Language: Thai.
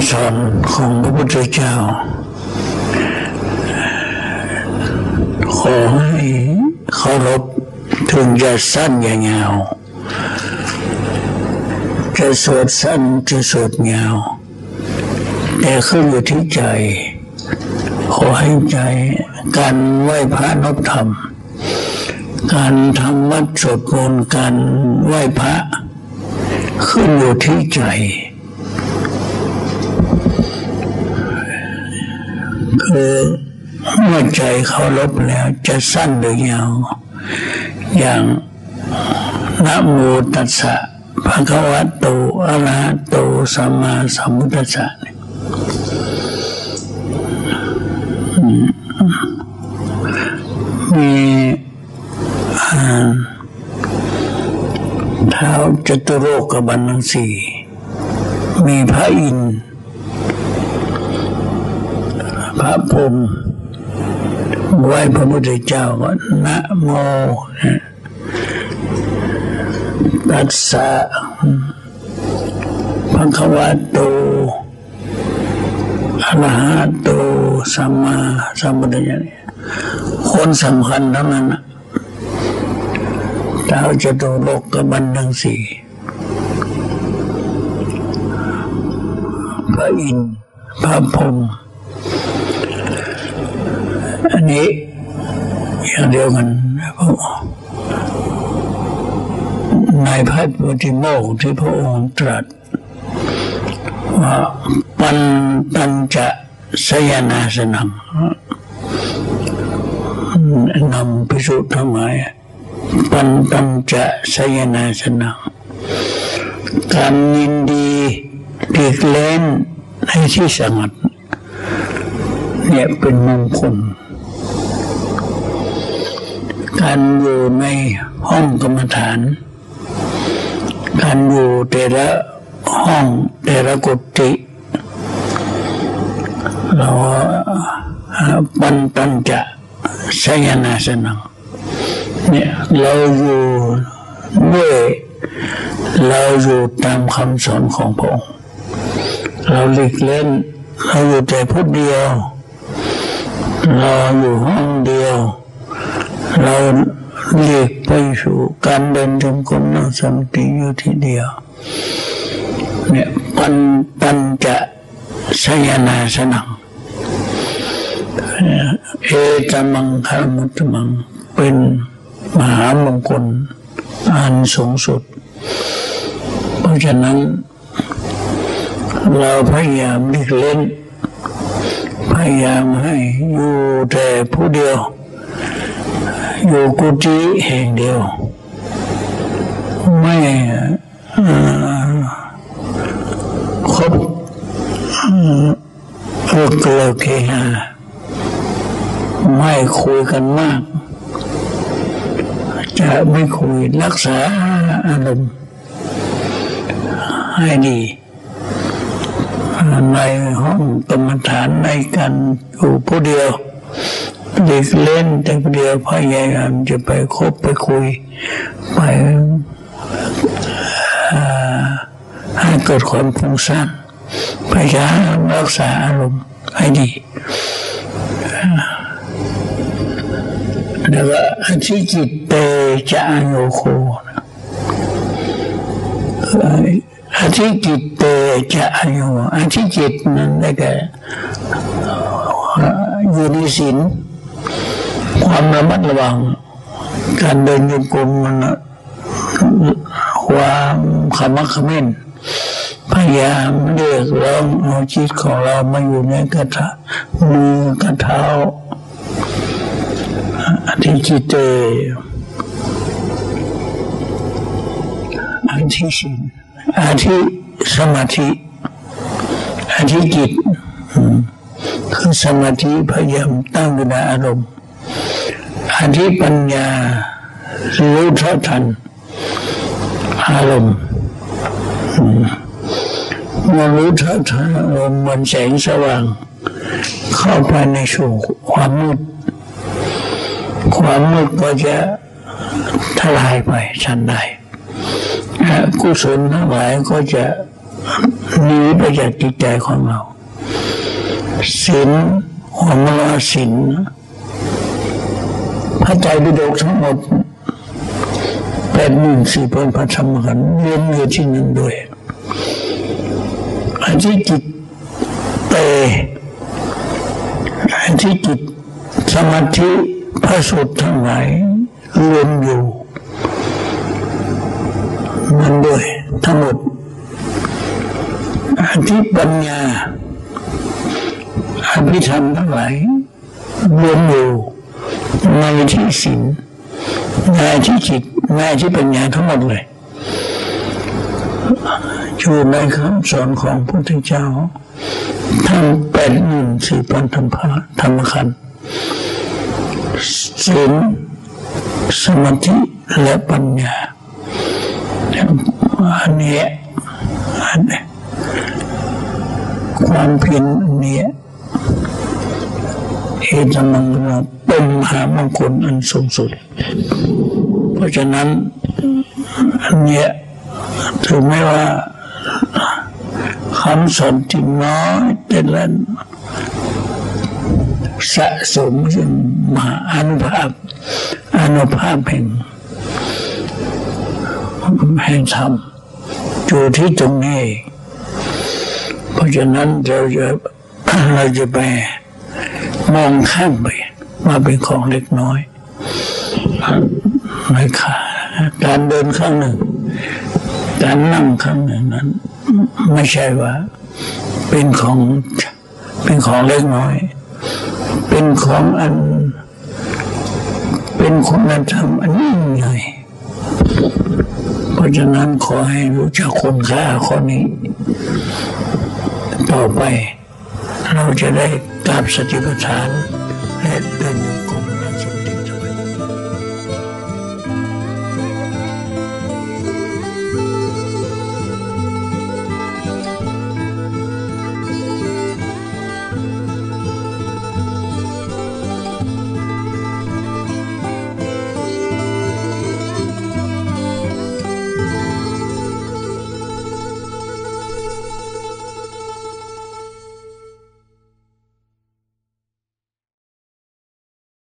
ำสอนของพระพุทธเจ้า ขอให้เคารพถึงจะสั้นอย่ายาว จะสวดสั้นจะสวดยาว แต่ขึ้นอยู่ที่ใจ ขอให้ใจการไหว้พระนบธรรม การทำวัดสวดมนต์การไหว้พระ ขึ้นอยู่ที่ใจ คือเมื่อใจเขารบแล้ว จะสั้นหรือยาว อย่างนะโมตัสสะภะคะวะโตอะระหะโตสัมมาสัมพุทธัสสะมีเท้าจตุโลกบันทังสี่มีพระอินทร์ พระพรมไหว้พระพุทธเจ้าก็นะโมตัสสะภะคะวะโตอะระหะโตสัมมาสัมพุทธเนี่ยคนสำคัญทั้งนั้นนะดาจะตุโลกกบันทังสี่พระอินทร์พระพรหม อันนี้อย่างเดียวกันนะพระนายพระปฏิโมกที่พระองค์ตรัสว่าปันตัญจะสยนาสนังนำพิสุทั้งหลายปันตัญจะสยนาสนังการยินดีหลีกเล่นในที่สงัดเนี่ยเป็นมงคล การอยู่ในห้องกรรมฐาน การอยู่แต่ละห้องแต่ละกุฏิเราปันตันจะสยนาสนังเนี่ยเราอยู่ด้วยเราอยู่ตามคำสอนของพระองค์เราหลีกเล่นเราอยู่แต่พุทเดียว เราอยู่ห้องเดียว เราหลีกไปสู่การเดินจงกรมนั่งสมาธิอยู่ที่เดียว เนี่ยปันปัญจะสยนาสนังเอตมังคามุตมัง เป็นมหามงคลอันสูงสุด เพราะฉะนั้น เราพยายามหลีกเล่น พยายามให้อยู่แต่ผู้เดียว อยู่กุฏิแห่งเดียว ไม่คบเลิกเลิกเฮาไม่คุยกันมาก จะไม่คุยรักษาอารมณ์ให้ดี ในห้องกรรมฐานในกันอยู่ผู้เดียว เด็กเล่น แต่เดียวพยายามจะไปคบไปคุยไปให้เกิดความฟุ้งซ่านพยายามรักษาอารมณ์ให้ดีแล้วก็อธิจิตเตจะอโยโคอธิจิตเตจะอโยอธิจิตนั้นได้แก่อยู่ในศีล ความระมัดระวัง การเดินโยกมมันความขมักขม้นพยายามเรียกร้องเอาจิตของเรามาอยู่ในกระทะมือกระเท้าอธิจิตเตอธิศีลอธิสมาธิอธิจิต คือสมาธิพยายามตั้งอยู่ในอารมณ์อธิปัญญารู้เท่าทัน อารมณ์เมื่อรู้เท่าทันอารมณ์มันแสงสว่าง เข้าไปในสู่ความมืด ความมืดก็จะทลายไปชันใดกุศลทั้งหลายก็จะหนีไปจากจิตใจของเรา ศีลของเราศีลพระใจปิฎกทั้งหมดแปดหมื่นสี่พันพระธรรมขันธ์เรียนอยู่ที่นั่นด้วยอันที่จิตเตอันที่จิตสมาธิพระสุดทั้งหลายรวมอยู่มันด้วยทั้งหมดอันที่ปัญญา อภิธรรมทั้งหลายรวมอยู่ในที่ศีลในที่จิตในที่ปัญญาทั้งหมดเลยอยู่ในคำสอนของพระพุทธเจ้าทั้งแปดหมื่นสี่พันธรรมภาธรรมขันศีลสมาธิและปัญญาอันนี้อันนี้ความเพียรอันนี้ เอตมังกรเป็นมหามงคลอันสูงสุด เพราะฉะนั้นอันเนี้ยถึงแม้ว่าคำสอนที่น้อยแต่ละสะสมซึ่งมหาอนุภาพอนุภาพแห่งแห่งธรรมอยู่ที่ตรงนี้ เพราะฉะนั้นเราจะเราจะไป มองข้ามไปมาเป็นของเล็กน้อยไม่ค่ะการเดินข้างหนึ่ง การนั่งครั้งหนึ่งนั้น ไม่ใช่ว่า เป็นของเป็นของเล็กน้อย เป็นของอัน เป็นคุณธรรมอันยิ่งใหญ่เพราะฉะนั้นขอให้รู้จักคุณค่าข้อนี้ ต่อไปเราจะได้ กราบสติปัฏฐานและเดิน